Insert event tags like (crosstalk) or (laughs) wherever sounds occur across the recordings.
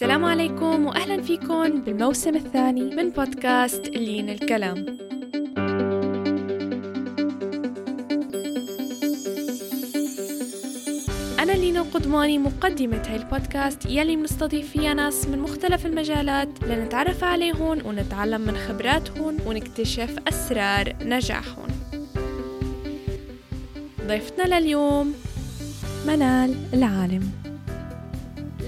السلام عليكم واهلا فيكم بالموسم الثاني من بودكاست لين الكلام. أنا لينا القدماني مقدمة هاي البودكاست يلي بنستضيف فيها ناس من مختلف المجالات لنتعرف عليهم ونتعلم من خبراتهم ونكتشف أسرار نجاحهم. ضيفتنا لليوم منال العالم.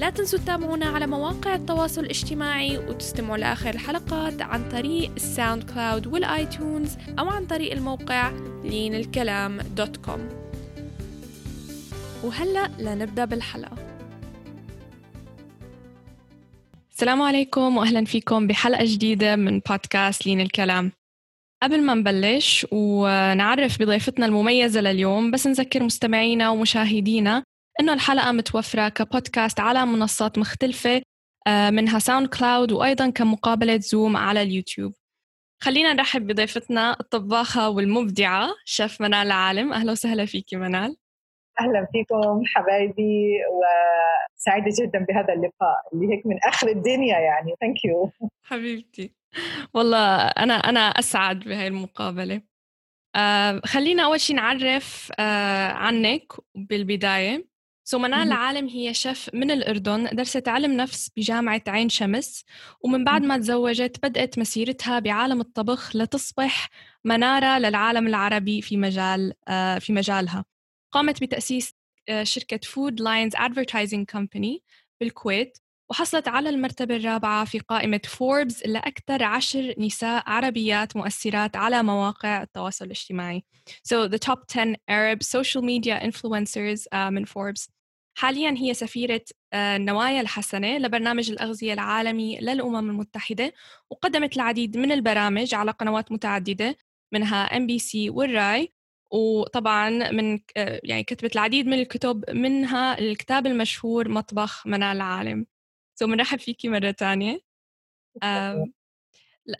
لا تنسوا تتابعونا على مواقع التواصل الاجتماعي وتستمعوا لآخر الحلقات عن طريق ال SoundCloud وال iTunes أو عن طريق الموقع لين الكلام dot com. وهلأ لنبدأ بالحلقة. السلام عليكم وأهلا فيكم بحلقة جديدة من بودكاست لين الكلام. قبل ما نبلش ونعرف بضيفتنا المميزة لليوم بس نذكر مستمعينا ومشاهدينا إنه الحلقة متوفرة كبودكاست على منصات مختلفة آه، منها ساوند كلاود وأيضا كمقابلة زوم على اليوتيوب. خلينا نرحب بضيفتنا الطباخة والمبدعة شيف منال العالم أهلا وسهلا فيكي منال. أهلا فيكم حبايبي وسعيدة جدا بهذا اللقاء اللي هيك من آخر الدنيا يعني. thank you حبيبتي. والله أنا أنا أسعد بهاي المقابلة. آه خلينا أول شيء نعرف آه عنك بالبداية. so منال العالم هي شيف من الأردن درست علم نفس بجامعة عين شمس ومن بعد ما تزوجت بدأت مسيرتها بعالم الطبخ لتصبح منارة للعالم العربي في مجال آه، في مجالها. قامت بتأسيس آه، شركة Food Lines Advertising Company بالكويت. وحصلت على المرتبة الرابعة في قائمة فوربس لأكثر عشر نساء عربيات مؤثرات على مواقع التواصل الاجتماعي. So the top 10 Arab social media influencers uh, من فوربس. حاليا هي سفيرة النوايا الحسنة لبرنامج الأغذية العالمي للأمم المتحدة وقدمت العديد من البرامج على قنوات متعددة منها MBC والراي وطبعا من يعني كتبت العديد من الكتب منها الكتاب المشهور مطبخ منال العالم so بنرحب فيكي مرة تانية.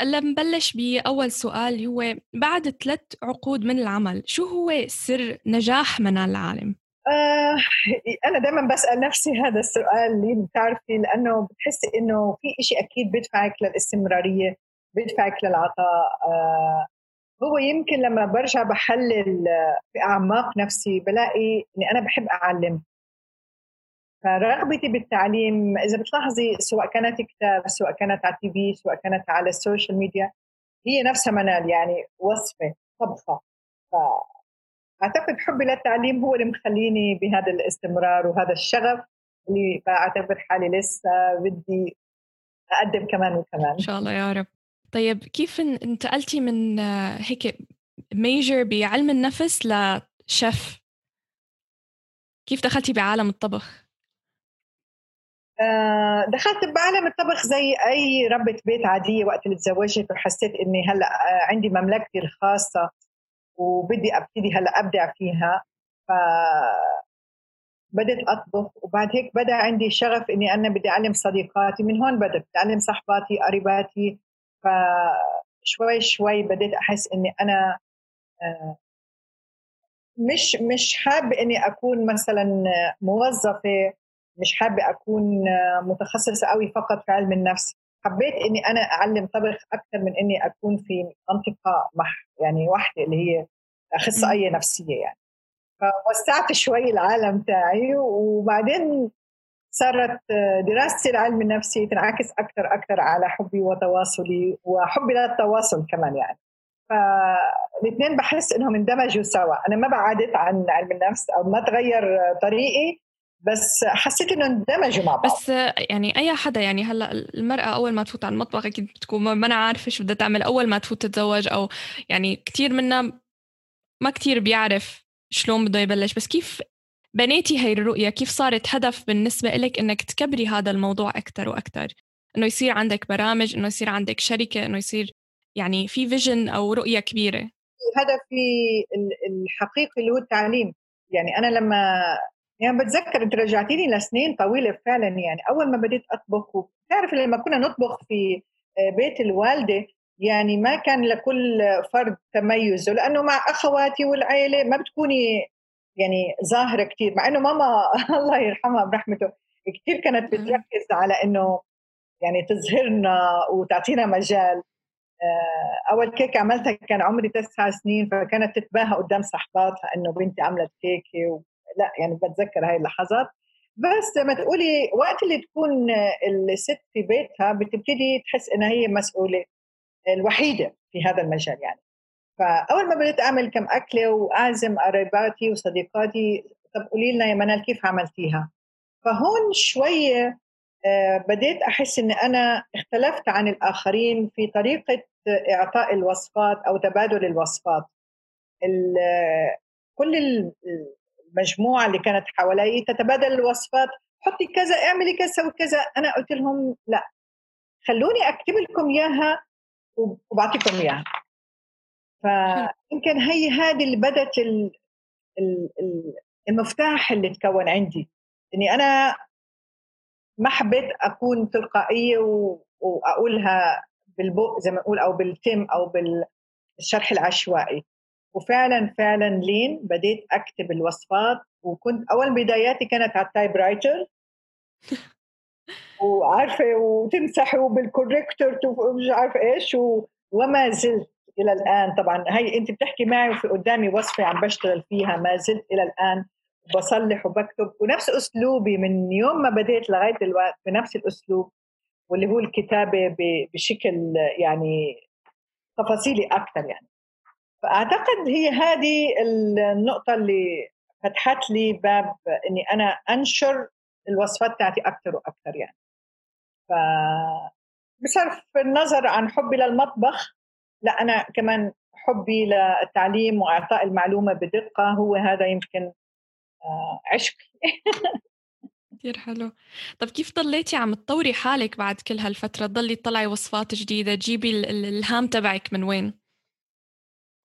هلا بنبلش بأول سؤال هو بعد ثلاث عقود من العمل شو هو سر نجاح منال العالم؟ آه أنا دائما بسأل نفسي هذا السؤال اللي بتعرفي؟ لأنه بتحسي إنه في إشي أكيد بدفعك للاستمرارية بدفعك للعطاء آه. هو يمكن لما برجع بحلل في أعماق نفسي بلاقي إني أنا بحب أعلم. فرغبتي بالتعليم إذا بتلاحظي سواء كانت كتاب سواء كانت على ال TV سواء كانت على ال social media هي نفسها منال يعني وصفة طبخة. أعتقد حبي للتعليم هو اللي مخليني بهذا الاستمرار وهذا الشغف اللي بعتبر حالي لسه بدي أقدم كمان وكمان. إن شاء الله يا رب. طيب كيف انتقلتي من هيك ميجر بعلم النفس لشيف؟ كيف دخلتي بعالم الطبخ؟ آه، دخلت بعالم الطبخ زي أي ربة بيت عادية وقت اللي تزوجت وحسيت إني هلأ آه، عندي مملكتي الخاصة وبدي أبتدي هلأ أبدع فيها. ف بدأت أطبخ وبعد هيك بدأ عندي شغف إني أنا بدي أعلم صديقاتي. من هون بدأت أعلم صحباتي قريباتي. فشوي شوي بدأت أحس إني أنا آه، مش مش حابة إني أكون مثلا موظفة مش حابة أكون متخصصة قوي فقط في علم النفس. حبيت إني أنا أعلم طبخ أكثر من إني أكون في منطقة مح يعني واحدة اللي هي أخصائية نفسية يعني. فوسعت شوي العالم تاعي وبعدين صارت دراستي العلم النفسي تنعكس أكثر أكثر على حبي وتواصلي وحبي للتواصل كمان يعني. فالاثنين بحس إنهم اندمجوا سوا. أنا ما بعدت عن علم النفس أو ما تغير طريقي بس حسيت إنه اندمجوا مع بعض. بس يعني أي حدا يعني هلأ المرأة أول ما تفوت على المطبخ أكيد بتكون ما أنا عارفة شو بدها تعمل أول ما تفوت تتزوج أو يعني كثير منا ما كثير بيعرف شلون بده يبلش. بس كيف بنيتي هاي الرؤية؟ كيف صارت هدف بالنسبة لك إنك تكبري هذا الموضوع أكثر وأكثر إنه يصير عندك برامج إنه يصير عندك شركة إنه يصير يعني في فيجن أو رؤية كبيرة. هدفي الحقيقي اللي هو التعليم. يعني أنا لما يعني بتذكر انت رجعتيني لسنين طويلة فعلا يعني أول ما بديت أطبخ وبتعرف لما كنا نطبخ في آه، بيت الوالدة يعني ما كان لكل فرد تميزه لأنه مع أخواتي والعيلة ما بتكوني يعني ظاهرة كثير مع إنه ماما (laughs) الله يرحمها برحمته كثير كانت بتركز على إنه يعني تظهرنا وتعطينا مجال آه، أول كيكة عملتها كان عمري تسع سنين فكانت تتباهى قدام صحباتها إنه بنتي عملت كيكة. لأ يعني بتذكر هاي اللحظات. بس لما تقولي وقت اللي تكون الست في بيتها بتبتدي تحس انها هي مسؤولة الوحيدة في هذا المجال يعني. فأول ما بديت أعمل كم أكلة وأعزم قرايباتي وصديقاتي طب قولي لنا يا منال كيف عملتيها؟ فهون شوية آه، بديت أحس إن أنا اختلفت عن الآخرين في طريقة إعطاء الوصفات أو تبادل الوصفات. كل المجموعه اللي كانت حوالي تتبادل الوصفات حطي كذا اعملي كذا سوي كذا. أنا قلت لهم لا. خلوني أكتب لكم إياها وبعطيكم إياها. فيمكن هي هذه اللي بدت المفتاح اللي تكون عندي. إني أنا ما حبيت أكون تلقائية وأقولها بالبق زي ما نقول أو بالتم أو بالشرح العشوائي. وفعلا فعلا لين بديت أكتب الوصفات وكنت أول بداياتي كانت على ال typewriter (laughs) وعارفة وتمسحوا بال corrector ومش عارفة إيش وما زلت إلى الآن. طبعا هي أنت بتحكي معي وفي قدامي وصفة عم بشتغل فيها ما زلت إلى الآن بصلح وبكتب. ونفس أسلوبي من يوم ما بديت لغاية دلوقتي بنفس الأسلوب واللي هو الكتابة بشكل يعني تفاصيلي أكثر يعني. فأعتقد هي هذه النقطة اللي فتحت لي باب إني أنا أنشر الوصفات تاعتي أكثر وأكثر يعني. ف بصرف النظر عن حبي للمطبخ لا أنا كمان حبي للتعليم وإعطاء المعلومة بدقة هو هذا يمكن آه، عشق. (laughs) كثير حلو. طب كيف ضليتي عم تطوري حالك بعد كل هالفترة؟ تضلي تطلعي وصفات جديدة تجيبي الهام تبعك من وين؟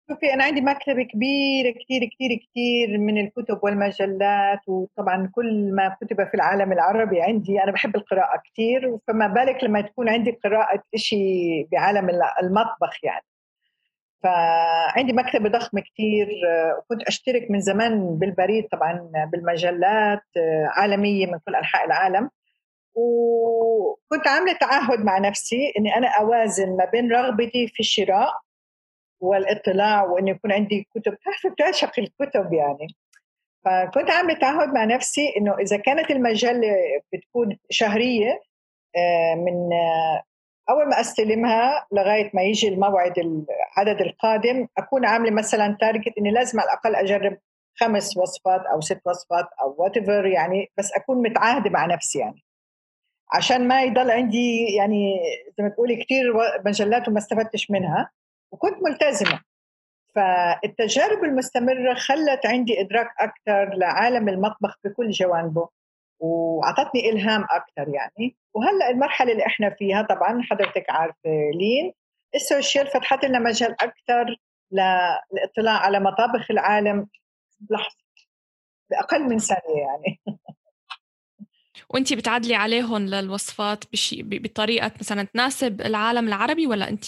شوفي أنا عندي مكتبة كبيرة كثير كثير كثير من الكتب والمجلات وطبعا كل ما كتب في العالم العربي عندي أنا بحب القراءة كثير فما بالك لما تكون عندي قراءة شيء بعالم المطبخ يعني. فعندي مكتبة ضخمة كثير وكنت أشترك من زمان بالبريد طبعا بالمجلات عالمية من كل أنحاء العالم. وكنت عاملة تعهد مع نفسي إني أنا أوازن ما بين رغبتي في الشراء والاطلاع وإنه يكون عندي كتب تعرف بتعشق الكتب يعني. فكنت عاملة تعهد مع نفسي إنه إذا كانت المجلة بتكون شهرية آه، من أول ما أستلمها لغاية ما يجي الموعد العدد القادم أكون عاملة مثلا target إني لازم على الأقل أجرب خمس وصفات أو ست وصفات أو what يعني بس أكون متعاهدة مع نفسي يعني. عشان ما يضل عندي يعني زي ما تقولي كثير مجلات وما استفدتش منها. وكنت ملتزمة. فالتجارب المستمرة خلت عندي إدراك أكثر لعالم المطبخ بكل جوانبه وأعطتني إلهام أكثر يعني. وهلأ المرحلة اللي إحنا فيها طبعا حضرتك عارفة لين السوشيال فتحت لنا مجال أكثر للاطلاع على مطابخ العالم. بلحظه بأقل من ثانية يعني. (laughs) وانت بتعدلي عليهم للوصفات بشي بطريقة مثلا تناسب العالم العربي ولا انت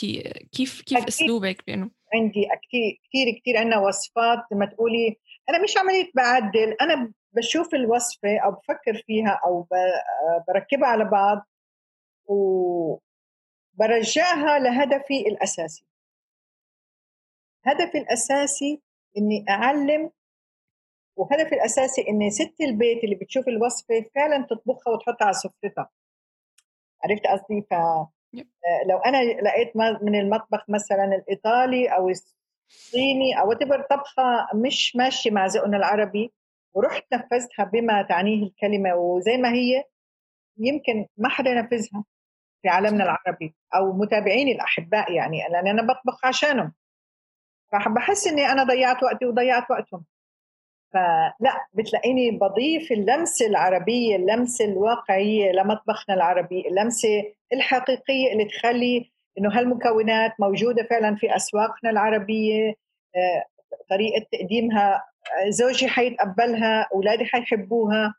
كيف كيف أكيد. أسلوبك بانه عندي كثير كثير كثير عندنا وصفات لما تقولي. أنا مش عملية بعدل أنا بشوف الوصفة أو بفكر فيها أو بركبها على بعض وبرجعها لهدفي الأساسي. هدفي الأساسي إني أعلم وهدفي الأساسي إن ست البيت اللي بتشوف الوصفة فعلا تطبخها وتحطها على سفرتها. عرفت قصدي؟ ف لو أنا لقيت من المطبخ مثلا الإيطالي أو الصيني أو تبر طبخة مش ماشية مع ذوقنا العربي ورحت نفذتها بما تعنيه الكلمة وزي ما هي يمكن ما حدا ينفذها في عالمنا العربي أو متابعيني الأحباء يعني لأن أنا بطبخ عشانهم. فبحس إني أنا ضيعت وقتي وضيعت وقتهم. فلا بتلاقيني بضيف اللمسة العربية اللمسة الواقعية لمطبخنا العربي اللمسة الحقيقية اللي تخلي إنه هالمكونات موجودة فعلا في أسواقنا العربية آه، طريقة تقديمها زوجي حيتقبلها أولادي حيحبوها.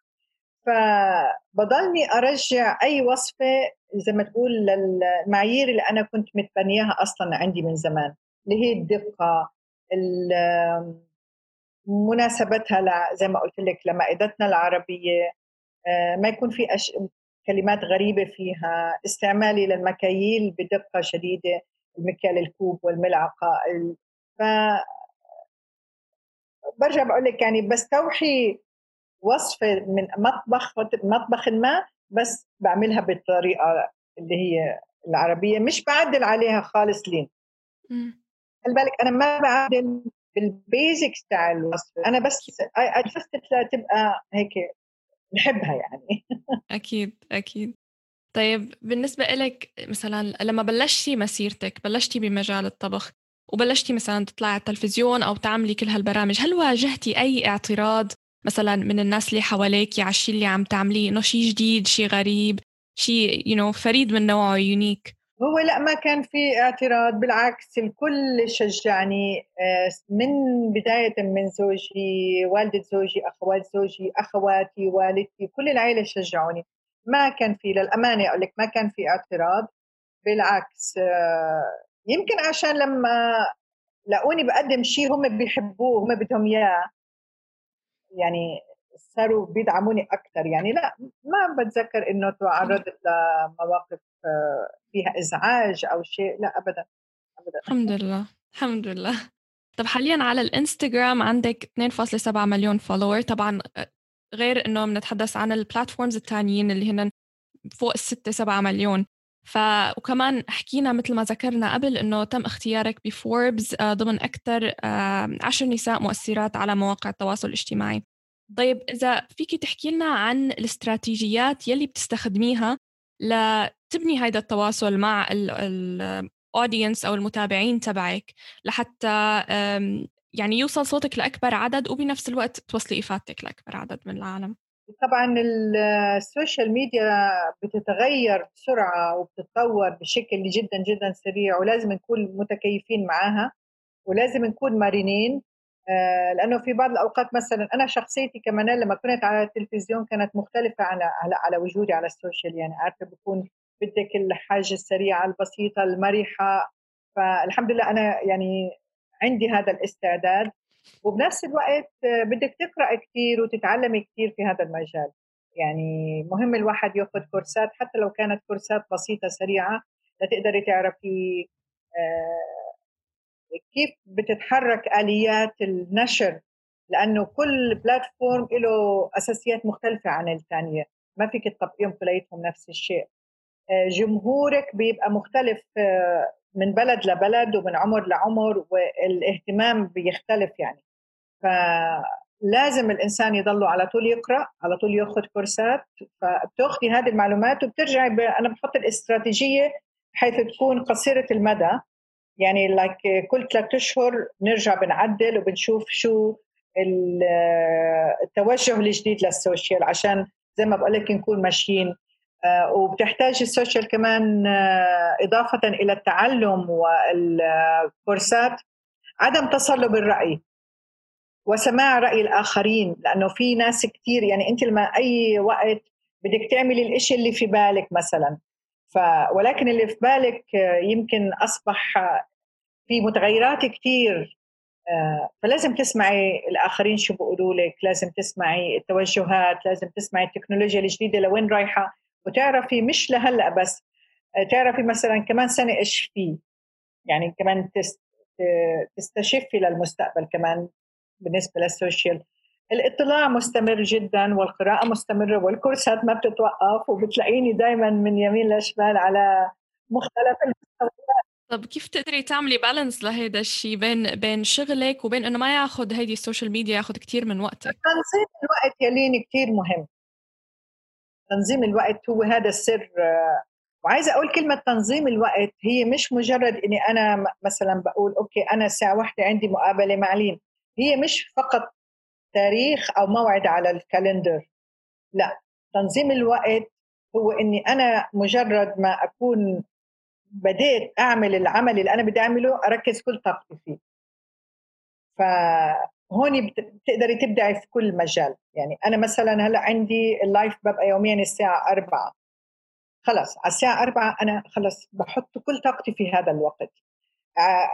فبضلني أرجع أي وصفة زي ما تقول للمعايير اللي أنا كنت متبنياها أصلا عندي من زمان اللي هي الدقة مناسبتها زي ما قلت لك لمائدتنا العربية آه، ما يكون في أش... كلمات غريبة فيها استعمالي للمكاييل بدقة شديدة المكيال الكوب والملعقة ف برجع بقول لك يعني بستوحي وصفة من مطبخ مطبخ ما بس بعملها بالطريقة اللي هي العربية مش بعدل عليها خالص لين. خلي بالك أنا ما بعدل بالبيزكس تاع الوصفة أنا بس أجست تبقى هيك نحبها يعني. (laughs) أكيد أكيد. طيب بالنسبة لك مثلا لما بلشتي مسيرتك بلشتي بمجال الطبخ وبلشتي مثلا تطلعي على التلفزيون أو تعملي كل هالبرامج هل واجهتي أي اعتراض مثلا من الناس اللي حواليك على الشيء اللي عم تعمليه؟ إنه شيء جديد شيء غريب شيء you know, فريد من نوعه يونيك هو لا ما كان في اعتراض بالعكس الكل شجعني آه، من بداية من زوجي والدة زوجي أخوات زوجي أخواتي والدتي كل العائلة شجعوني. ما كان في للأمانة أقول لك ما كان في اعتراض. بالعكس آه، يمكن عشان لما لقوني بقدم شيء هم بيحبوه هم بدهم إياه يعني صاروا بيدعموني أكثر يعني لا ما بتذكر إنه تعرضت لمواقف فيها إزعاج أو شيء لا ابدا ابدا. الحمد لله الحمد لله. طب حاليا على الانستغرام عندك 2.7 مليون فولور طبعا آه، غير إنه بنتحدث عن البلاتفورمز الثانيين اللي هن فوق الستة سبعة مليون. ف وكمان حكينا مثل ما ذكرنا قبل إنه تم اختيارك بفوربس آه، ضمن أكثر عشر نساء مؤثرات على مواقع التواصل الاجتماعي. طيب إذا فيك تحكي لنا عن الاستراتيجيات يلي بتستخدميها لتبني هذا التواصل مع الاودينس أو المتابعين تبعك لحتى يعني يوصل صوتك لأكبر عدد وبنفس الوقت توصلي إفادتك لأكبر عدد من العالم. طبعا ال social media بتتغير بسرعة وبتتطور بشكل جدا جدا سريع ولازم نكون متكيفين معها ولازم نكون مرنين آه، لأنه في بعض الأوقات مثلا أنا شخصيتي كمان لما كنت على التلفزيون كانت مختلفة على على وجودي على ال social يعني عارفة بكون بدك الحاجة السريعة البسيطة المرحة. فالحمد لله أنا يعني عندي هذا الاستعداد. وبنفس الوقت بدك تقرأ كثير وتتعلمي كثير في هذا المجال. يعني مهم الواحد ياخذ كورسات حتى لو كانت كورسات بسيطة سريعة لتقدري تعرفي آه كيف بتتحرك آليات النشر. لأنه كل بلاتفورم له أساسيات مختلفة عن الثانية ما فيك تطبقيهم كليتهم نفس الشيء. جمهورك بيبقى مختلف آه، من بلد لبلد ومن عمر لعمر والإهتمام بيختلف يعني. فلازم الإنسان يضل على طول يقرأ على طول ياخذ كورسات فبتاخذي هذه المعلومات وبترجعي أنا بحط الاستراتيجية حيث تكون قصيرة المدى. يعني لايك كل ثلاث أشهر بنرجع بنعدل وبنشوف شو التوجه الجديد للسوشيال عشان زي ما بقول لك نكون ماشيين. آه، وبتحتاج السوشيال كمان آه، إضافة إلى التعلم والكورسات عدم تصلب الرأي وسماع رأي الآخرين لأنه في ناس كثير يعني أنت لما أي وقت بدك تعملي الإشي اللي في بالك مثلا ف ولكن اللي في بالك يمكن أصبح في متغيرات كثير آه، فلازم تسمعي الآخرين شو بيقولوا لك لازم تسمعي التوجهات لازم تسمعي التكنولوجيا الجديدة لوين رايحة. وتعرفي مش لهلأ بس آه، تعرفي مثلا كمان سنة إيش في يعني كمان تستشفي للمستقبل كمان بالنسبة لل social الاطلاع مستمر جدا والقراءة مستمرة والكورسات ما بتتوقف وبتلاقيني دائما من يمين لشمال على مختلف المستويات طب كيف تقدري تعملي balance لهيدا الشيء بين بين شغلك وبين إنه ما ياخذ هيدي ال social media ياخذ كثير من وقتك؟ تنظيم الوقت يا لين كثير مهم. تنظيم الوقت هو هذا السر. وعايزة أقول كلمة تنظيم الوقت هي مش مجرد إني أنا مثلا بقول okay أنا الساعة واحدة عندي مقابلة مع لين هي مش فقط تاريخ أو موعد على ال calendar. لا تنظيم الوقت هو إني أنا مجرد ما أكون بديت أعمل العمل اللي أنا بدي أعمله أركز كل طاقتي فيه. فهون بتقدري تبدعي في كل مجال. يعني أنا مثلا هلأ عندي اللايف ببقى يوميا الساعة 4 خلص على الساعة 4 أنا خلص بحط كل طاقتي في هذا الوقت.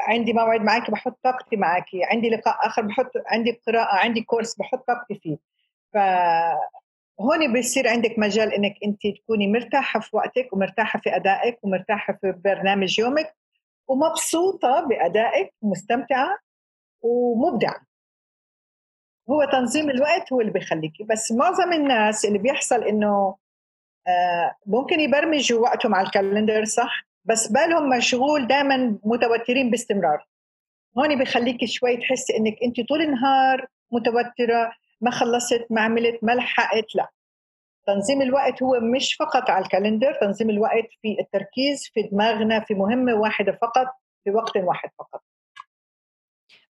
عندي موعد معك بحط طاقتي معك عندي لقاء آخر بحط عندي قراءة عندي كورس بحط طاقتي فيه. ف هون بيصير عندك مجال إنك انت تكوني مرتاحة في وقتك ومرتاحة في أدائك ومرتاحة في برنامج يومك ومبسوطة بأدائك ومستمتعه ومبدعة. هو تنظيم الوقت هو اللي بيخليكي بس معظم الناس اللي بيحصل إنه آه، ممكن يبرمجوا وقتهم على ال calendar صح؟ بس بالهم مشغول دائما متوترين باستمرار. هون بخليك شوي تحسي إنك أنت طول النهار متوترة ما خلصت ما عملت ما لحقت لا. تنظيم الوقت هو مش فقط على ال calendar تنظيم الوقت في التركيز في دماغنا في مهمة واحدة فقط في وقت واحد فقط.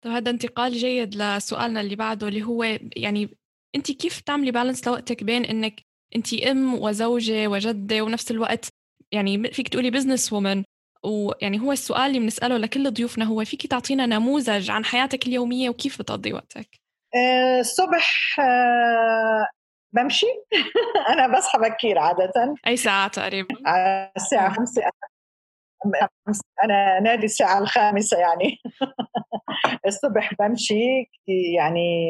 طيب هذا انتقال جيد لسؤالنا اللي بعده اللي هو يعني أنت كيف تعملي بالانس لوقتك بين إنك أنت أم وزوجة وجدة ونفس الوقت يعني فيك تقولي بزنس وومن ويعني هو السؤال اللي بنسأله لكل ضيوفنا هو فيك تعطينا نموذج عن حياتك اليومية وكيف بتقضي وقتك؟ آه، الصبح أه بمشي. (laughs) أنا بصحى بكير عادة. أي ساعة تقريبا؟ الساعة 5 أنا نادي الساعة الخامسة يعني. (laughs) الصبح بمشي يعني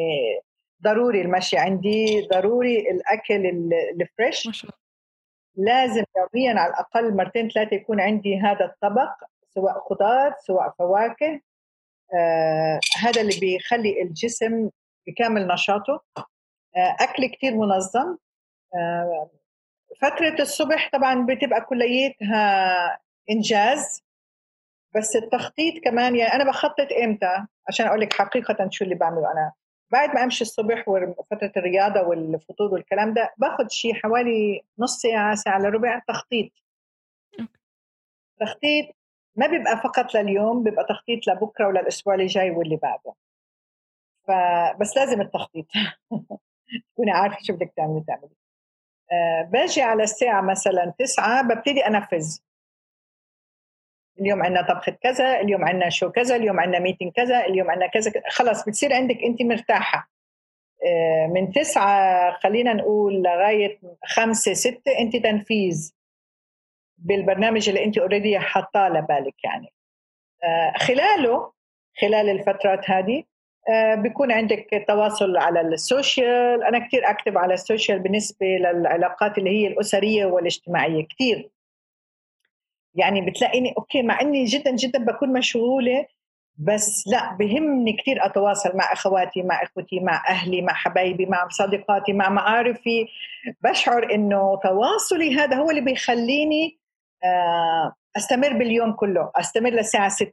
ضروري المشي. عندي ضروري الأكل الفريش. لازم يوميا على الأقل مرتين ثلاثة يكون عندي هذا الطبق سواء خضار سواء فواكه. آه هذا اللي بيخلي الجسم بكامل نشاطه. آه أكل كثير منظم. آه فترة الصبح طبعا بتبقى كليتها إنجاز. بس التخطيط كمان يعني أنا بخطط إمتى؟ عشان أقول لك حقيقة شو اللي بعمله. أنا بعد ما أمشي الصبح وفترة الرياضة والفطور والكلام ده باخذ شيء حوالي نص ساعة ساعة الا ربع تخطيط. تخطيط ما بيبقى فقط لليوم بيبقى تخطيط لبكرة وللاسبوع اللي جاي واللي بعده. فبس لازم التخطيط. (laughs) تكوني عارفة شو بدك تعملي تعملي. أه باجي على الساعة مثلا تسعة ببتدي أنفذ. اليوم عندنا طبخة كذا اليوم عندنا show كذا اليوم عندنا meeting كذا اليوم عندنا كذا خلص بتصير عندك أنت مرتاحة. آه، من تسعة خلينا نقول لغاية خمسة ستة أنت تنفيذ بالبرنامج اللي أنت already حاطاه ببالك يعني. آه، خلاله خلال الفترات هذه آه، بيكون عندك تواصل على ال social. أنا كثير أكتب على ال social بالنسبة للعلاقات اللي هي الأسرية والاجتماعية كثير يعني بتلاقيني okay مع إني جدا جدا بكون مشغولة بس لا بهمني كثير أتواصل مع إخواتي مع إخوتي مع أهلي مع حبايبي مع صديقاتي مع معارفي. بشعر إنه تواصلي هذا هو اللي بيخليني آه، أستمر باليوم كله أستمر للساعة 6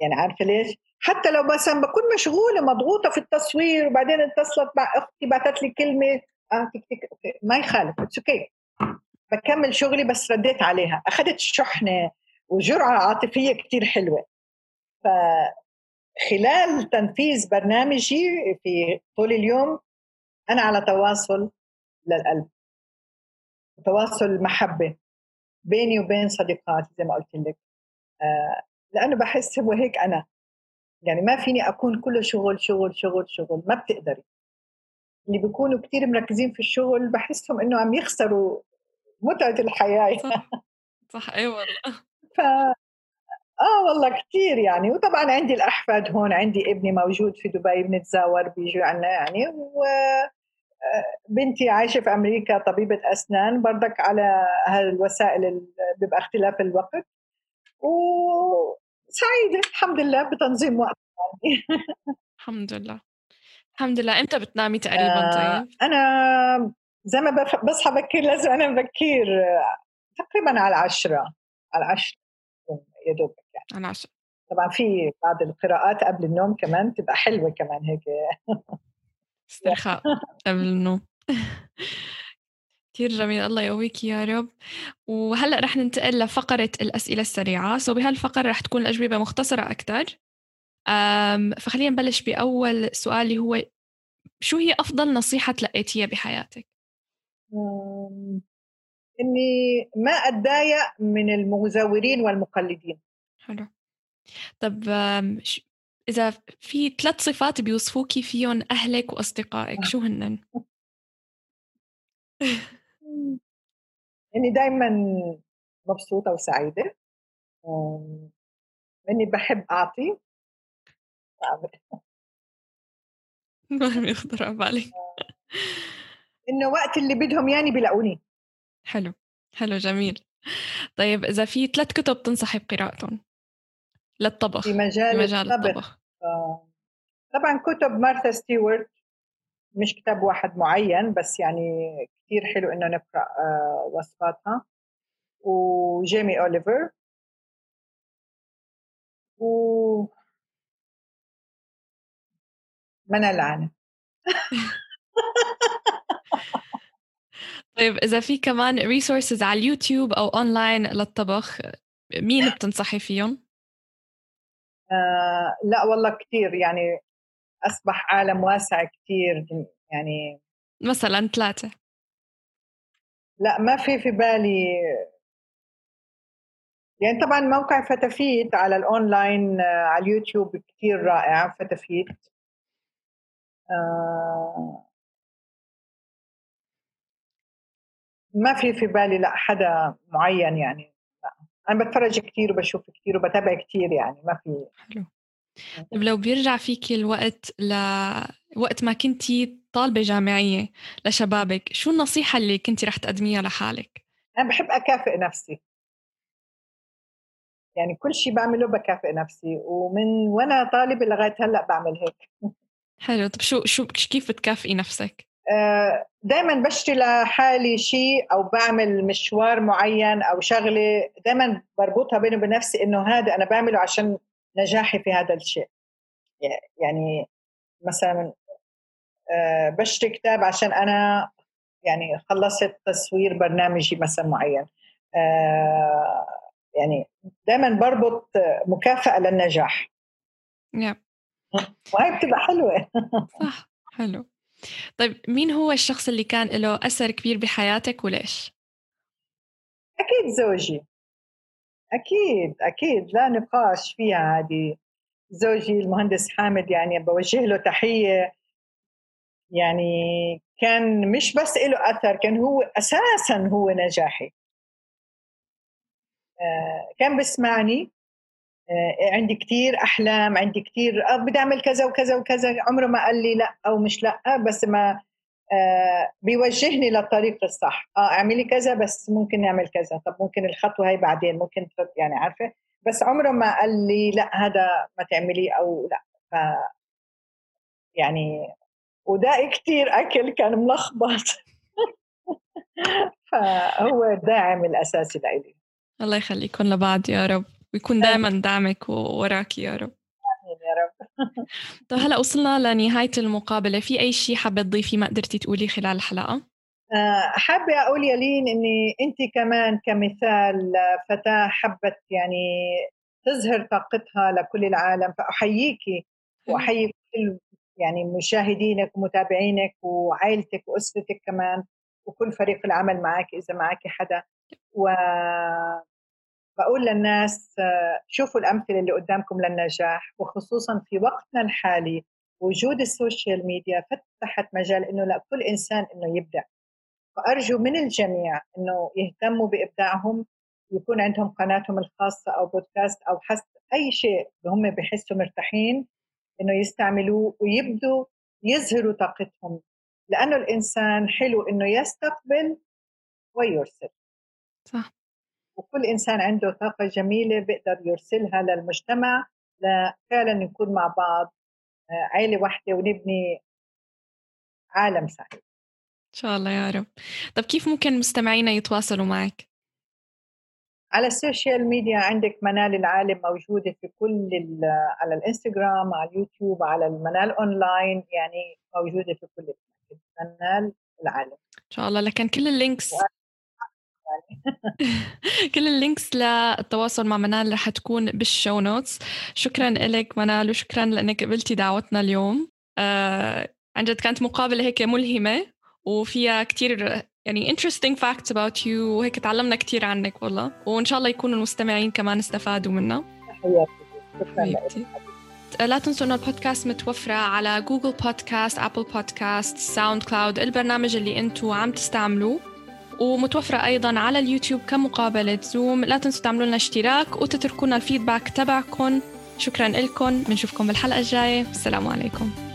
يعني عارفة ليش؟ حتى لو مثلا بكون مشغولة مضغوطة في التصوير وبعدين اتصلت مع أختي بعثت لي كلمة آه تك تك ما يخالف it's okay بكمل شغلي بس رديت عليها. أخذت شحنة وجرعة عاطفية كثير حلوة. فخلال تنفيذ برنامجي في طول اليوم أنا على تواصل للقلب. تواصل محبة بيني وبين صديقاتي زي ما قلت لك. آه لأنه بحس هو هيك أنا. يعني ما فيني أكون كله شغل شغل شغل شغل. ما بتقدري. اللي بيكونوا كثير مركزين في الشغل بحسهم إنه عم يخسروا متعة الحياة. صح صح أي والله. ف آه والله كثير يعني وطبعا عندي الأحفاد هون عندي ابني موجود في دبي بنتزاور بيجوا عنا يعني و آه، بنتي عايشة في أمريكا طبيبة أسنان برضك على هالوسائل اللي بيبقى اختلاف الوقت. وسعيده الحمد لله بتنظيم وقت يعني. (laughs) الحمد لله. الحمد لله. إمتى بتنامي تقريبا آه، طيب؟ أنا زي ما بصحى بكير لازم أنام بكير تقريبا على العشرة على العشرة يا دوب يعني. على العشرة. طبعا في بعض القراءات قبل النوم كمان تبقى حلوة كمان هيك. (laughs) استرخاء قبل النوم. كثير جميل الله يقويك يا رب. وهلأ رح ننتقل لفقرة الأسئلة السريعة. سو بهالفقرة رح تكون الأجوبة مختصرة أكثر فخلينا نبلش بأول سؤال اللي هو شو هي أفضل نصيحة تلقيتيها بحياتك؟ إني ما أتضايق من المزورين والمقلدين. حلو. طب إذا في ثلاث صفات بيوصفوكي فيهم أهلك وأصدقائك شو هن؟ (laughs) إني دائما مبسوطة وسعيدة. إني بحب أعطي. (laughs) ما يخطر على بالي إنه وقت اللي بدهم يعني بيلاقوني. حلو حلو جميل. طيب إذا في ثلاث كتب تنصحي بقراءتهم للطبخ في مجال, في مجال الطبخ, الطبخ. آه. طبعا كتب مارثا ستيوارت مش كتاب واحد معين بس يعني كثير حلو إنه نقرأ آه وصفاتها. وجيمي أوليفر. و (laughs) منى العانة (laughs) طيب إذا في كمان resources على اليوتيوب أو أونلاين للطبخ مين بتنصحي فيهم؟ آه لا والله كثير يعني أصبح عالم واسع كثير يعني مثلا ثلاثة. لا ما في في بالي. يعني طبعا موقع فتافيت على الاونلاين آه، على اليوتيوب كثير رائع فتافيت. آه ما في في بالي لا حدا معين يعني لا. أنا بتفرج كثير وبشوف كثير وبتابع كثير يعني ما في حلو طيب لو بيرجع فيك الوقت لوقت ما كنتي طالبة جامعية لشبابك شو النصيحة اللي كنتي رح تقدميها لحالك؟ أنا بحب أكافئ نفسي يعني كل شيء بعمله بكافئ نفسي ومن وأنا طالبة لغاية هلأ بعمل هيك حلو طب شو شو كيف بتكافئي نفسك؟ آه، دائما بشتري لحالي شيء أو بعمل مشوار معين أو شغلة دائما بربطها بيني وبين نفسي إنه هذا أنا بعمله عشان نجاحي في هذا الشيء. يعني مثلا آه، بشتري كتاب عشان أنا يعني خلصت تصوير برنامجي مثلا معين. آه، يعني دائما بربط مكافأة للنجاح. yeah. وهي بتبقى حلوة. (laughs) صح حلو. طيب مين هو الشخص اللي كان له أثر كبير بحياتك وليش؟ أكيد زوجي. أكيد أكيد. لا نقاش فيها هذه. زوجي المهندس حامد يعني بوجه له تحية. يعني كان مش بس له أثر كان هو أساسا هو نجاحي. آه، كان بسمعني عندي كثير أحلام عندي كثير آه، بدي أعمل كذا وكذا وكذا عمره ما قال لي لأ أو مش لأ بس ما بيوجهني للطريق الصح. آه أعملي كذا بس ممكن نعمل كذا. طب ممكن الخطوة هي بعدين ممكن يعني عارفة؟ بس عمره ما قال لي لأ هذا ما تعمليه أو لأ. ف يعني وداقي كثير أكل كان ملخبط. (laughs) فهو الداعم الأساسي لإلي. الله يخليكم لبعض يا رب. ويكون دائما دعمك ووراك يا رب. يا رب. (laughs) طيب هلأ وصلنا لنهاية المقابلة. في أي شيء حابة تضيفي ما قدرتي تقولي خلال الحلقة؟ آه، حابة أقول يا لين إني أنت كمان كمثال فتاة حبت يعني تظهر طاقتها لكل العالم. فأحييكي وأحيي كل يعني مشاهدينك ومتابعينك وعائلتك وأسرتك كمان وكل فريق العمل معك إذا معك حدا. و بقول للناس شوفوا الأمثلة اللي قدامكم للنجاح وخصوصا في وقتنا الحالي وجود السوشيال ميديا فتحت مجال إنه لكل إنسان إنه يبدأ. فأرجو من الجميع إنه يهتموا بإبداعهم يكون عندهم قناتهم الخاصة أو بودكاست أو حس أي شيء هم بحسوا مرتاحين إنه يستعملوه ويبدوا يظهروا طاقتهم. لأنه الإنسان حلو إنه يستقبل ويرسل. صح. وكل إنسان عنده طاقة جميلة بيقدر يرسلها للمجتمع لفعلا نكون مع بعض آه، عائلة واحدة ونبني عالم سعيد. إن شاء الله يا رب. طب كيف ممكن مستمعينا يتواصلوا معك؟ على ال social media عندك منال العالم موجودة في كل على الإنستغرام على اليوتيوب على المنال أونلاين يعني موجودة في كل منال العالم. إن شاء الله. لكن كل ال links (laughs) كل ال links للتواصل مع منال رح تكون بال show notes. شكرا لك منال وشكرا لأنك قبلتي دعوتنا اليوم. آه عن جد كانت مقابلة هيك ملهمة وفيها كتير يعني interesting facts about you وهيك تعلمنا كتير عنك والله. وإن شاء الله يكونوا المستمعين كمان استفادوا منها. حياتي لا تنسوا إنه البودكاست متوفرة على جوجل بودكاست، ابل بودكاست، ساوند كلاود، البرنامج اللي أنتم عم تستعملوه. ومتوفرة أيضا على اليوتيوب كمقابلة زوم لا تنسوا تعملوا لنا اشتراك وتتركونا ال feedback تبعكم. شكرا لكم. بنشوفكم بالحلقة الجاية. السلام عليكم.